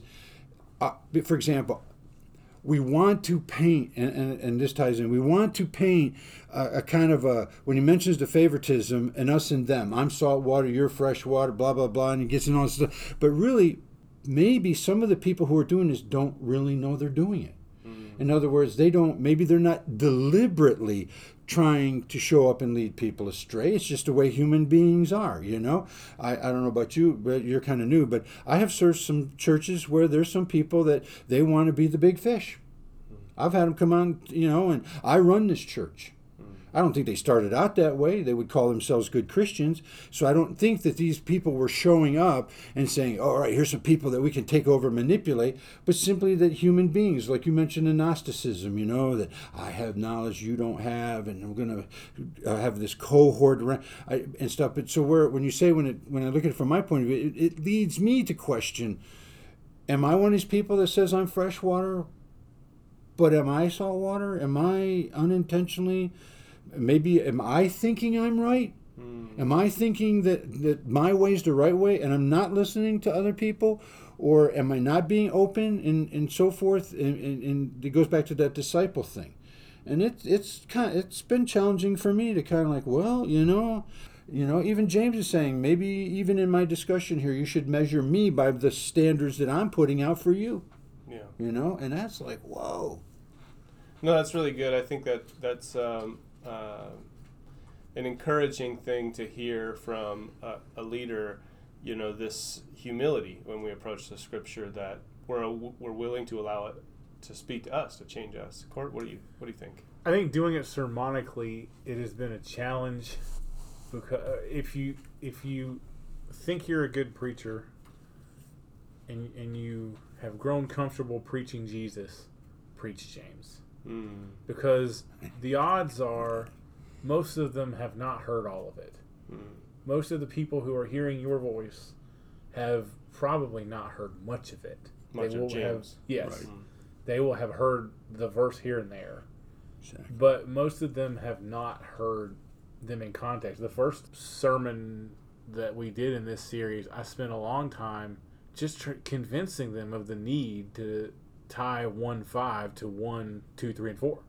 uh, for example, we want to paint, and, and, and this ties in, we want to paint a, a kind of a, when he mentions the favoritism and us and them, I'm salt water, you're fresh water, blah, blah, blah, and he gets in all this stuff. But really, maybe some of the people who are doing this don't really know they're doing it. Mm. In other words, they don't, maybe they're not deliberately trying to show up and lead people astray. It's just the way human beings are, you know? I, I don't know about you, but you're kind of new, but I have served some churches where there's some people that they want to be the big fish. I've had them come on, you know, and I run this church. I don't think they started out that way. They would call themselves good Christians. So I don't think that these people were showing up and saying, all right, here's some people that we can take over and manipulate, but simply that human beings, like you mentioned in Gnosticism, you know, that I have knowledge you don't have, and I'm going to uh, have this cohort and stuff. But so where, when you say, when, it, when I look at it from my point of view, it, it leads me to question, am I one of these people that says I'm freshwater, but am I saltwater? Am I unintentionally maybe am I thinking I'm right? Mm. Am I thinking that, that my way is the right way and I'm not listening to other people? Or am I not being open and, and so forth? And, and, and it goes back to that disciple thing. And it, it's kind of, it's been challenging for me to kind of like, well, you know, you know, even James is saying maybe even in my discussion here, you should measure me by the standards that I'm putting out for you. Yeah. You know, and that's like, whoa. No, that's really good. I think that that's um, uh, an encouraging thing to hear from a, a, leader. You know, this humility when we approach the scripture that we're we're willing to allow it to speak to us, to change us. Court, what do you what do you think? I think doing it sermonically, it has been a challenge because uh, if you if you think you're a good preacher and and you have grown comfortable preaching Jesus, preach James. Mm. Because the odds are most of them have not heard all of it. Mm. Most of the people who are hearing your voice have probably not heard much of it. Much they will have yes. Right. They will have heard the verse here and there. Exactly. But most of them have not heard them in context. The first sermon that we did in this series, I spent a long time just tr- convincing them of the need to tie one five to one two three and four.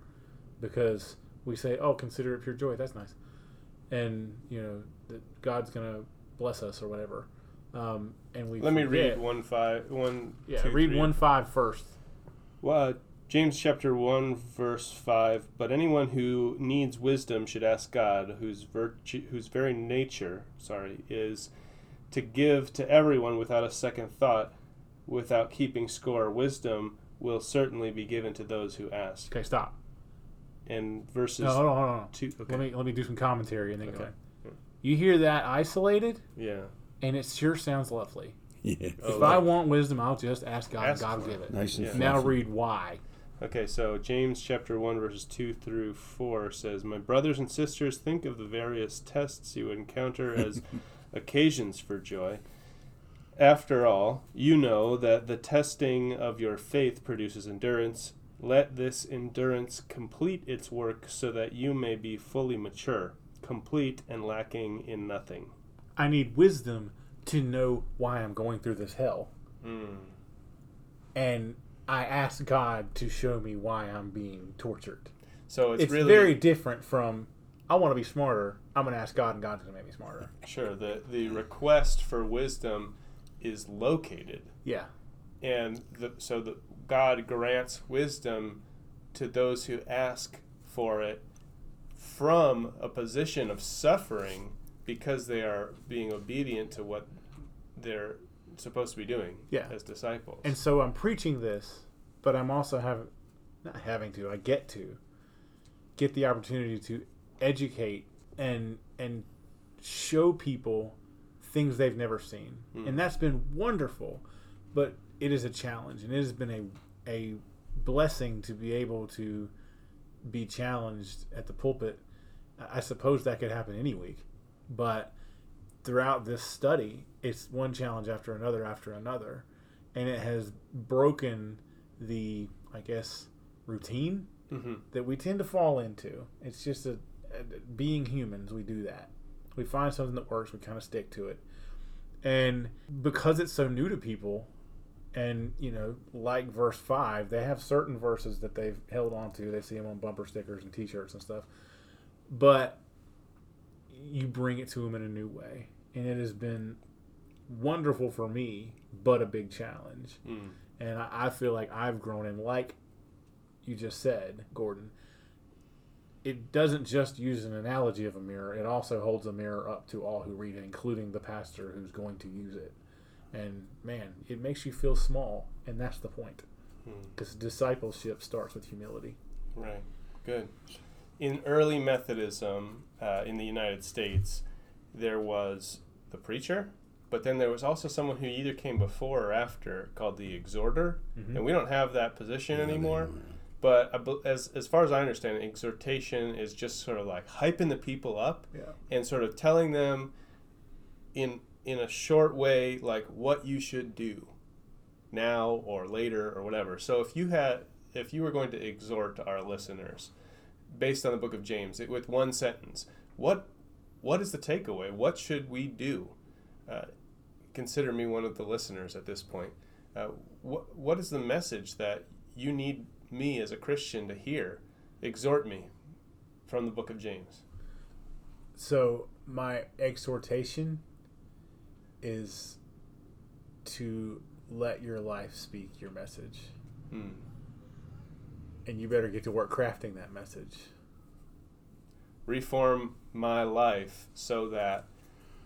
Because we say oh consider it pure joy. That's nice. And you know that god's gonna bless us or whatever. Um, and we let me read one five one yeah two, read three. one five first. Well james chapter 1 verse 5 but anyone who needs wisdom should ask god whose virtue whose very nature sorry is to give to everyone without a second thought without keeping score wisdom will certainly be given to those who ask. Okay, stop. And verses. No, hold on, hold on. Two, okay. Let me let me do some commentary and then okay. go. You hear that isolated? Yeah. And it sure sounds lovely. *laughs* Yeah. Oh, if oh, I want wisdom, I'll just ask God. Ask God will give it. Nice and yeah. Now read why. Okay, so James chapter 1, verses 2 through 4 says, My brothers and sisters, think of the various tests you encounter as *laughs* occasions for joy after all, you know that the testing of your faith produces endurance. Let this endurance complete its work so that you may be fully mature, complete, and lacking in nothing. I need wisdom to know why I'm going through this hell. Mm. And I ask God to show me why I'm being tortured. So it's, really it's really very different from I want to be smarter. I'm going to ask God, and God's going to make me smarter. Sure. The the request for wisdom is located. Yeah. And the, so the, God grants wisdom to those who ask for it from a position of suffering because they are being obedient to what they're supposed to be doing yeah. as disciples. And so I'm preaching this, but I'm also having not having to, I get to get the opportunity to educate and and show people things they've never seen, mm. and that's been wonderful. But it is a challenge, and it has been a a blessing to be able to be challenged at the pulpit. I suppose that could happen any week, but throughout this study, it's one challenge after another after another, and it has broken the, I guess, routine mm-hmm. that we tend to fall into. It's just a, a being humans, we do that we find something that works, we kind of stick to it. And because it's so new to people, And you know, like verse five, they have certain verses that they've held on to. They see them on bumper stickers and T-shirts and stuff. But you bring it to them in a new way, and it has been wonderful for me, but a big challenge. Mm. And I, I feel like I've grown in, like you just said, Gordon. It doesn't just use an analogy of a mirror; it also holds a mirror up to all who read it, including the pastor who's going to use it. And man, it makes you feel small, and that's the point. Because discipleship starts with humility. Right. Good. In early Methodism uh, in the United States, there was the preacher, but then there was also someone who either came before or after called the exhorter, Mhm. and we don't have that position Yeah, anymore. don't. But I as as far as I understand, it, exhortation is just sort of like hyping the people up Yeah. and sort of telling them in in a short way like what you should do now or later or whatever. So if you had if you were going to exhort our listeners based on the book of James it, with one sentence, what what is the takeaway? What should we do? Uh, consider me one of the listeners at this point. Uh, what what is the message that you need me as a Christian to hear? Exhort me from the book of James. So my exhortation is to let your life speak your message, Hmm. and you better get to work crafting that message. reform my life so that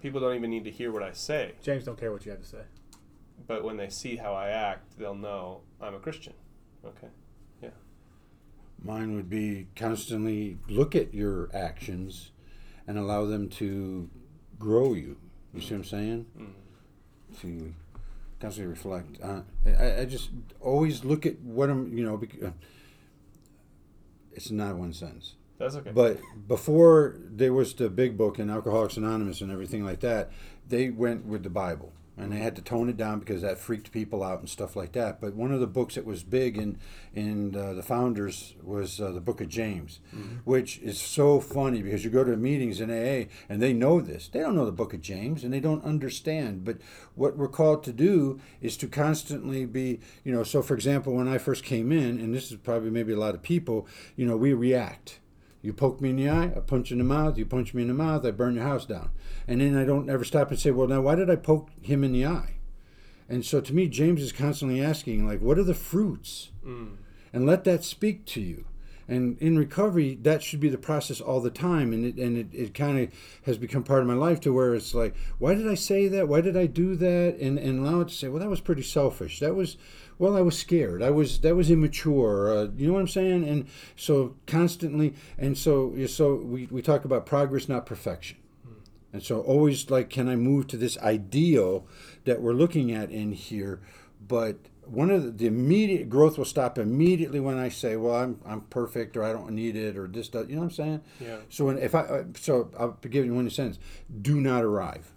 people don't even need to hear what I say, James don't care what you have to say. but when they see how I act, they'll know I'm a Christian. Okay. Mine would be constantly look at your actions and allow them to grow you. You see what I'm saying? Mm. To constantly reflect. Uh, I, I just always look at what I'm, you know, bec- uh, it's not one sentence. That's okay. But before there was the big book and Alcoholics Anonymous and everything like that, they went with the Bible. And they had to tone it down because that freaked people out and stuff like that. But one of the books that was big in in uh, the founders was uh, the Book of James, which is so funny because you go to meetings in AA and they know this. They don't know the Book of James and they don't understand. But what we're called to do is to constantly be, you know. So, for example, when I first came in, and this is probably maybe a lot of people, you know, we react. You poke me in the eye, I punch in the mouth. You punch me in the mouth, I burn your house down. And then I don't ever stop and say, well, now why did I poke him in the eye? And so to me, James is constantly asking, like, what are the fruits? Mm. And let that speak to you. And in recovery, that should be the process all the time. And it, and it, it kind of has become part of my life to where it's like, why did I say that? Why did I do that? And, and allow it to say, well, that was pretty selfish. That was, well, I was scared. I was, that was immature. Uh, you know what I'm saying? And so constantly, and so, so we, we talk about progress, not perfection. And so always like, can I move to this ideal that we're looking at in here? But one of the, the immediate growth will stop immediately when I say, well, I'm, I'm perfect or I don't need it or this does, you know what I'm saying? Yeah. So when, if I, uh, so I'll give you one sentence, do not arrive.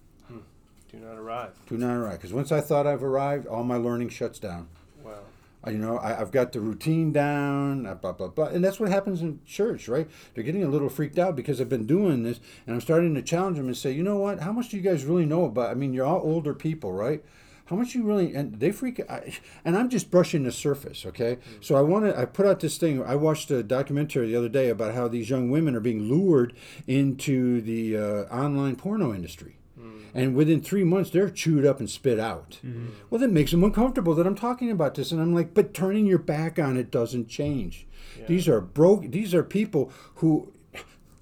Do not arrive. Do not arrive. Because once I thought I've arrived, all my learning shuts down. Wow. You know, I, I've got the routine down, uh, blah, blah, blah. And that's what happens in church, right? They're getting a little freaked out because I've been doing this and I'm starting to challenge them and say, you know what? How much do you guys really know about? I mean, you're all older people, right? How much you really, and they freak I, and I'm just brushing the surface, okay? Mm. So I want to, I put out this thing. I watched a documentary the other day about how these young women are being lured into the uh, online porno industry. Mm. And within three months, they're chewed up and spit out. Mm-hmm. Well, that makes them uncomfortable that I'm talking about this. And I'm like, but turning your back on it doesn't change. These are broke. These are people who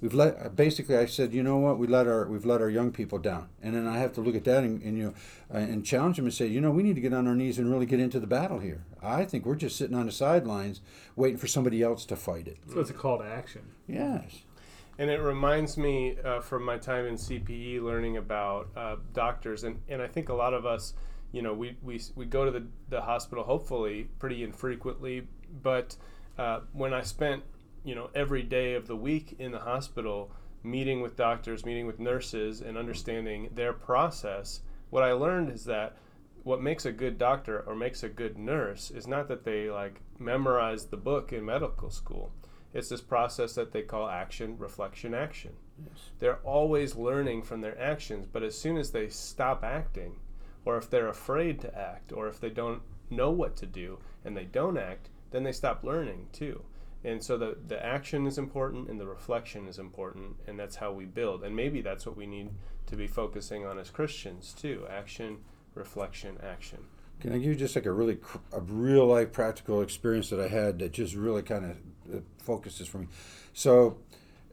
we've let. Basically, I said, you know what? We let our we've let our young people down. And then I have to look at that and, and you know uh, and challenge them and say, you know, we need to get on our knees and really get into the battle here. I think we're just sitting on the sidelines waiting for somebody else to fight it. So it's a call to action. Yes. And it reminds me uh, from my time in CPE learning about uh, doctors, and, and I think a lot of us, you know, we, we, we go to the, the hospital hopefully pretty infrequently, but uh, when I spent, you know, every day of the week in the hospital meeting with doctors, meeting with nurses, and understanding their process, what I learned is that what makes a good doctor or makes a good nurse is not that they like memorize the book in medical school. It's this process that they call action, reflection, action. Yes. They're always learning from their actions, but as soon as they stop acting, or if they're afraid to act, or if they don't know what to do and they don't act, then they stop learning too. And so the, the action is important and the reflection is important, and that's how we build. And maybe that's what we need to be focusing on as Christians too action, reflection, action. Can I give you just like a really a real life practical experience that I had that just really kind of uh, focuses for me? So,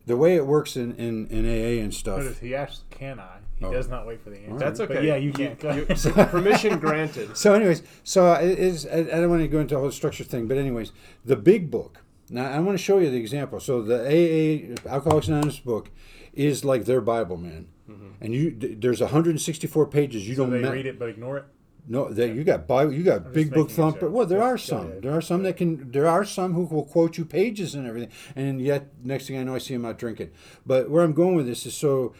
the way it works in, in, in AA and But stuff. if he asks, can I? He Oh. does not wait for the answer. That's okay. But yeah, you can. Go You- ahead. permission granted. *laughs* So, anyways, so it is. I, I don't want to go into the whole structure thing, but anyways, the big book. Now, I want to show you the example. So, the AA Alcoholics Anonymous book is like their Bible, man. Mm-hmm. And you, there's 164 pages. You so don't they ma- read it but ignore it. No, they, you got Bible, you got I'm big book thumper. Well, there are some. There are some that can. There are some who will quote you pages and everything. And yet, next thing I know, I see them out drinking. But where I'm going with this is so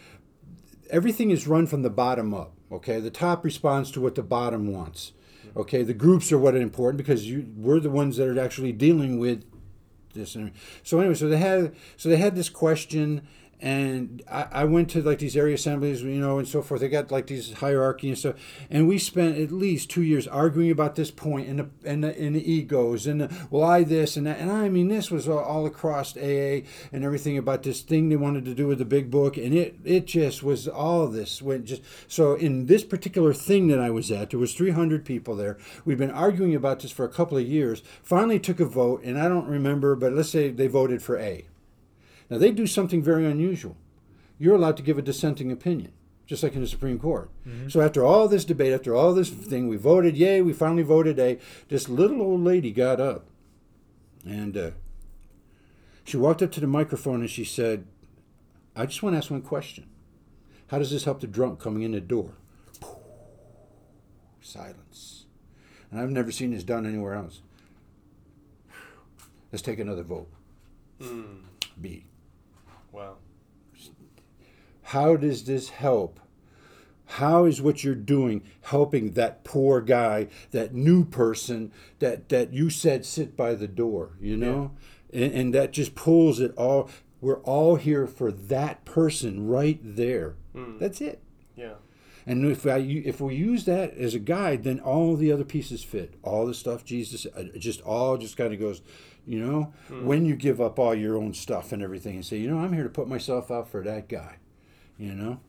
everything is run from the bottom up. Okay, the top responds to what the bottom wants. Mm-hmm. Okay, the groups are what are important because you we're the ones that are actually dealing with this. So anyway, so they had so they had this question, and I, I went to like these area assemblies, you know, and so forth. They got like these hierarchy and stuff, and we spent at least two years arguing about this point and the and the, and the egos and the, well, I this and that, and I mean this was all, across AA and everything about this thing they wanted to do with the big book, and it it just was all this went just so in this particular thing that I was at, there was 300 people there. We'd been arguing about this for a couple of years. Finally, took a vote, and I don't remember, but let's say they voted for A. Now, they do something very unusual. You're allowed to give a dissenting opinion, just like in the Supreme Court. So, after all this debate, after all this thing, we voted yay, we finally voted A. This little old lady got up and uh, she walked up to the microphone and she said, I just want to ask one question. How does this help the drunk coming in the door? Silence. And I've never seen this done anywhere else. Let's take another vote. Mm, B. wow. How does this help? How is what you're doing helping that poor guy, that new person that, that you said sit by the door, you know? And, and that just pulls it all. We're all here for that person right there. Mm, That's it. yeah. And if I, if we use that as a guide, then all the other pieces fit. All the stuff Jesus, uh, just all just kind of goes, you know, hmm. when you give up all your own stuff and everything and say, you know, I'm here to put myself out for that guy, you know.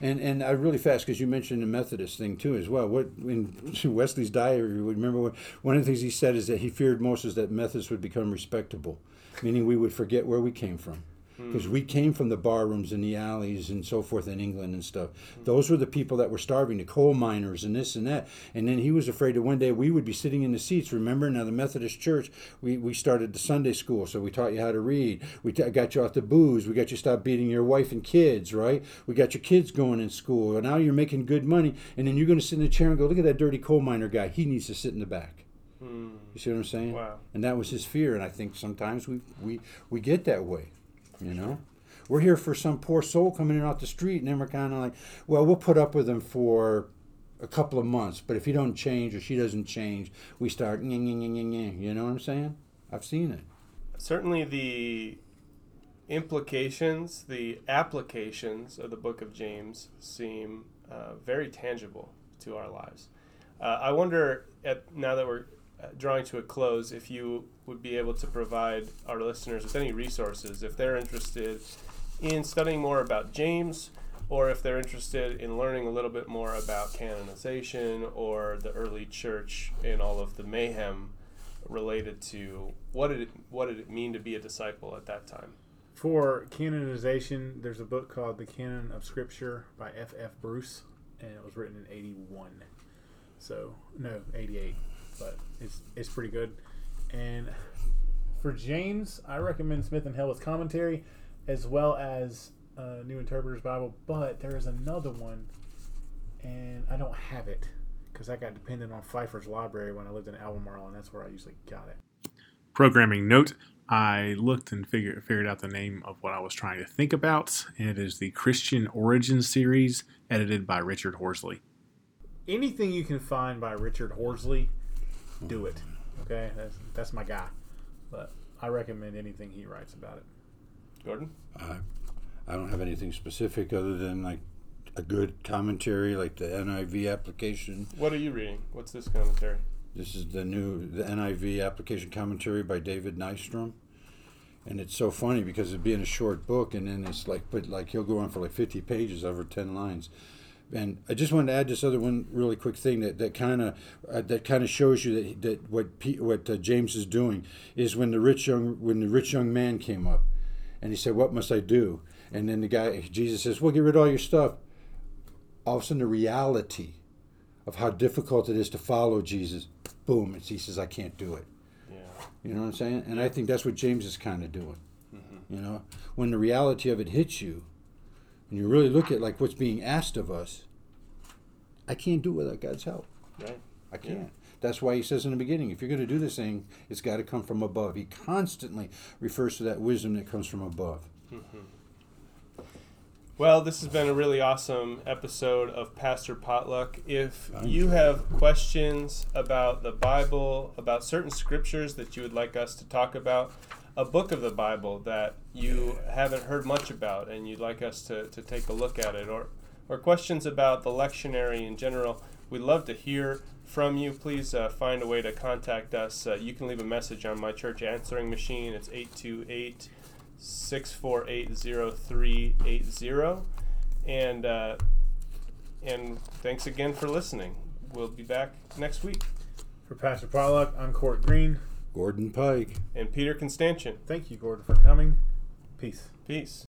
And and I really fast because you mentioned the Methodist thing too as well. What in *laughs* Wesley's diary, remember what, one of the things he said is that he feared most is that Methodists would become respectable, meaning we would forget where we came from because we came from the bar rooms and the alleys and so forth in England and stuff. Those were the people that were starving, the coal miners and this and that. And then he was afraid that one day we would be sitting in the seats. Remember, now the Methodist Church, we, we started the Sunday school, so we taught you how to read. We t- got you off the booze. We got you stop beating your wife and kids, right? We got your kids going in school. And now you're making good money. And then you're going to sit in the chair and go, look at that dirty coal miner guy. He needs to sit in the back. Mm, You see what I'm saying? wow. And that was his fear. And I think sometimes we, we, we get that way, you know? We're here for some poor soul coming in off the street, and then we're kind of like, well, we'll put up with him for a couple of months, but if he don't change or she doesn't change, we start, you know what I'm saying? I've seen it. certainly the implications, the applications of the book of James seem uh, very tangible to our lives. Uh, I wonder, at, now that we're Uh, drawing to a close, if you would be able to provide our listeners with any resources if they're interested in studying more about James or if they're interested in learning a little bit more about canonization or the early church and all of the mayhem related to what did it what did it mean to be a disciple at that time. For canonization, there's a book called The Canon of Scripture by F. F. Bruce, and it was written in 81. So, no, 88, but it's, it's pretty good. And for James, I recommend Smyth and Helwys commentary as well as uh, New Interpreter's Bible, but there is another one, and I don't have it because I got dependent on Pfeiffer's library when I lived in Albemarle, and that's where I usually got it. Programming note I looked and figured figured out the name of what I was trying to think about, and it is the Christian Origin series, edited by Richard Horsley. Anything you can find by Richard Horsley, do it. Okay, that's that's my guy. But I recommend anything he writes about it. Gordon? I, I don't have anything specific other than like a good commentary, like the NIV application. What are you reading? What's this commentary? This is the new the NIV application commentary by David Nystrom. And it's so funny because it being a short book, and then it's like, but like he'll go on for like 50 pages over 10 lines. And I just wanted to add this other one really quick thing that that kind of uh, that kind of shows you that that what P, what uh, James is doing is when the rich young when the rich young man came up, and he said, "What must I do?" And then the guy Jesus says, "Well, get rid of all your stuff." All of a sudden, the reality of how difficult it is to follow Jesus, boom! And he says, "I can't do it." Yeah. You know what I'm saying? And I think that's what James is kind of doing. You know, when the reality of it hits you, and you really look at like what's being asked of us, I can't do it without God's help. Right. I can't. That's why he says in the beginning, if you're going to do this thing, it's got to come from above. He constantly refers to that wisdom that comes from above. Mm-hmm. Well, this has been a really awesome episode of Pastor Potluck. If you. have questions about the Bible, about certain scriptures that you would like us to talk about, a book of the Bible that you haven't heard much about and you'd like us to, to take a look at it, or, or questions about the lectionary in general, we'd love to hear from you. Please uh, find a way to contact us. Uh, you can leave a message on my church answering machine. It's 828 648 0380. And, uh, and thanks again for listening. We'll be back next week. For Pastor Potluck, I'm Court Green. Gordon Pike. And Peter Constantian. Thank you, Gordon, for coming. Peace. Peace.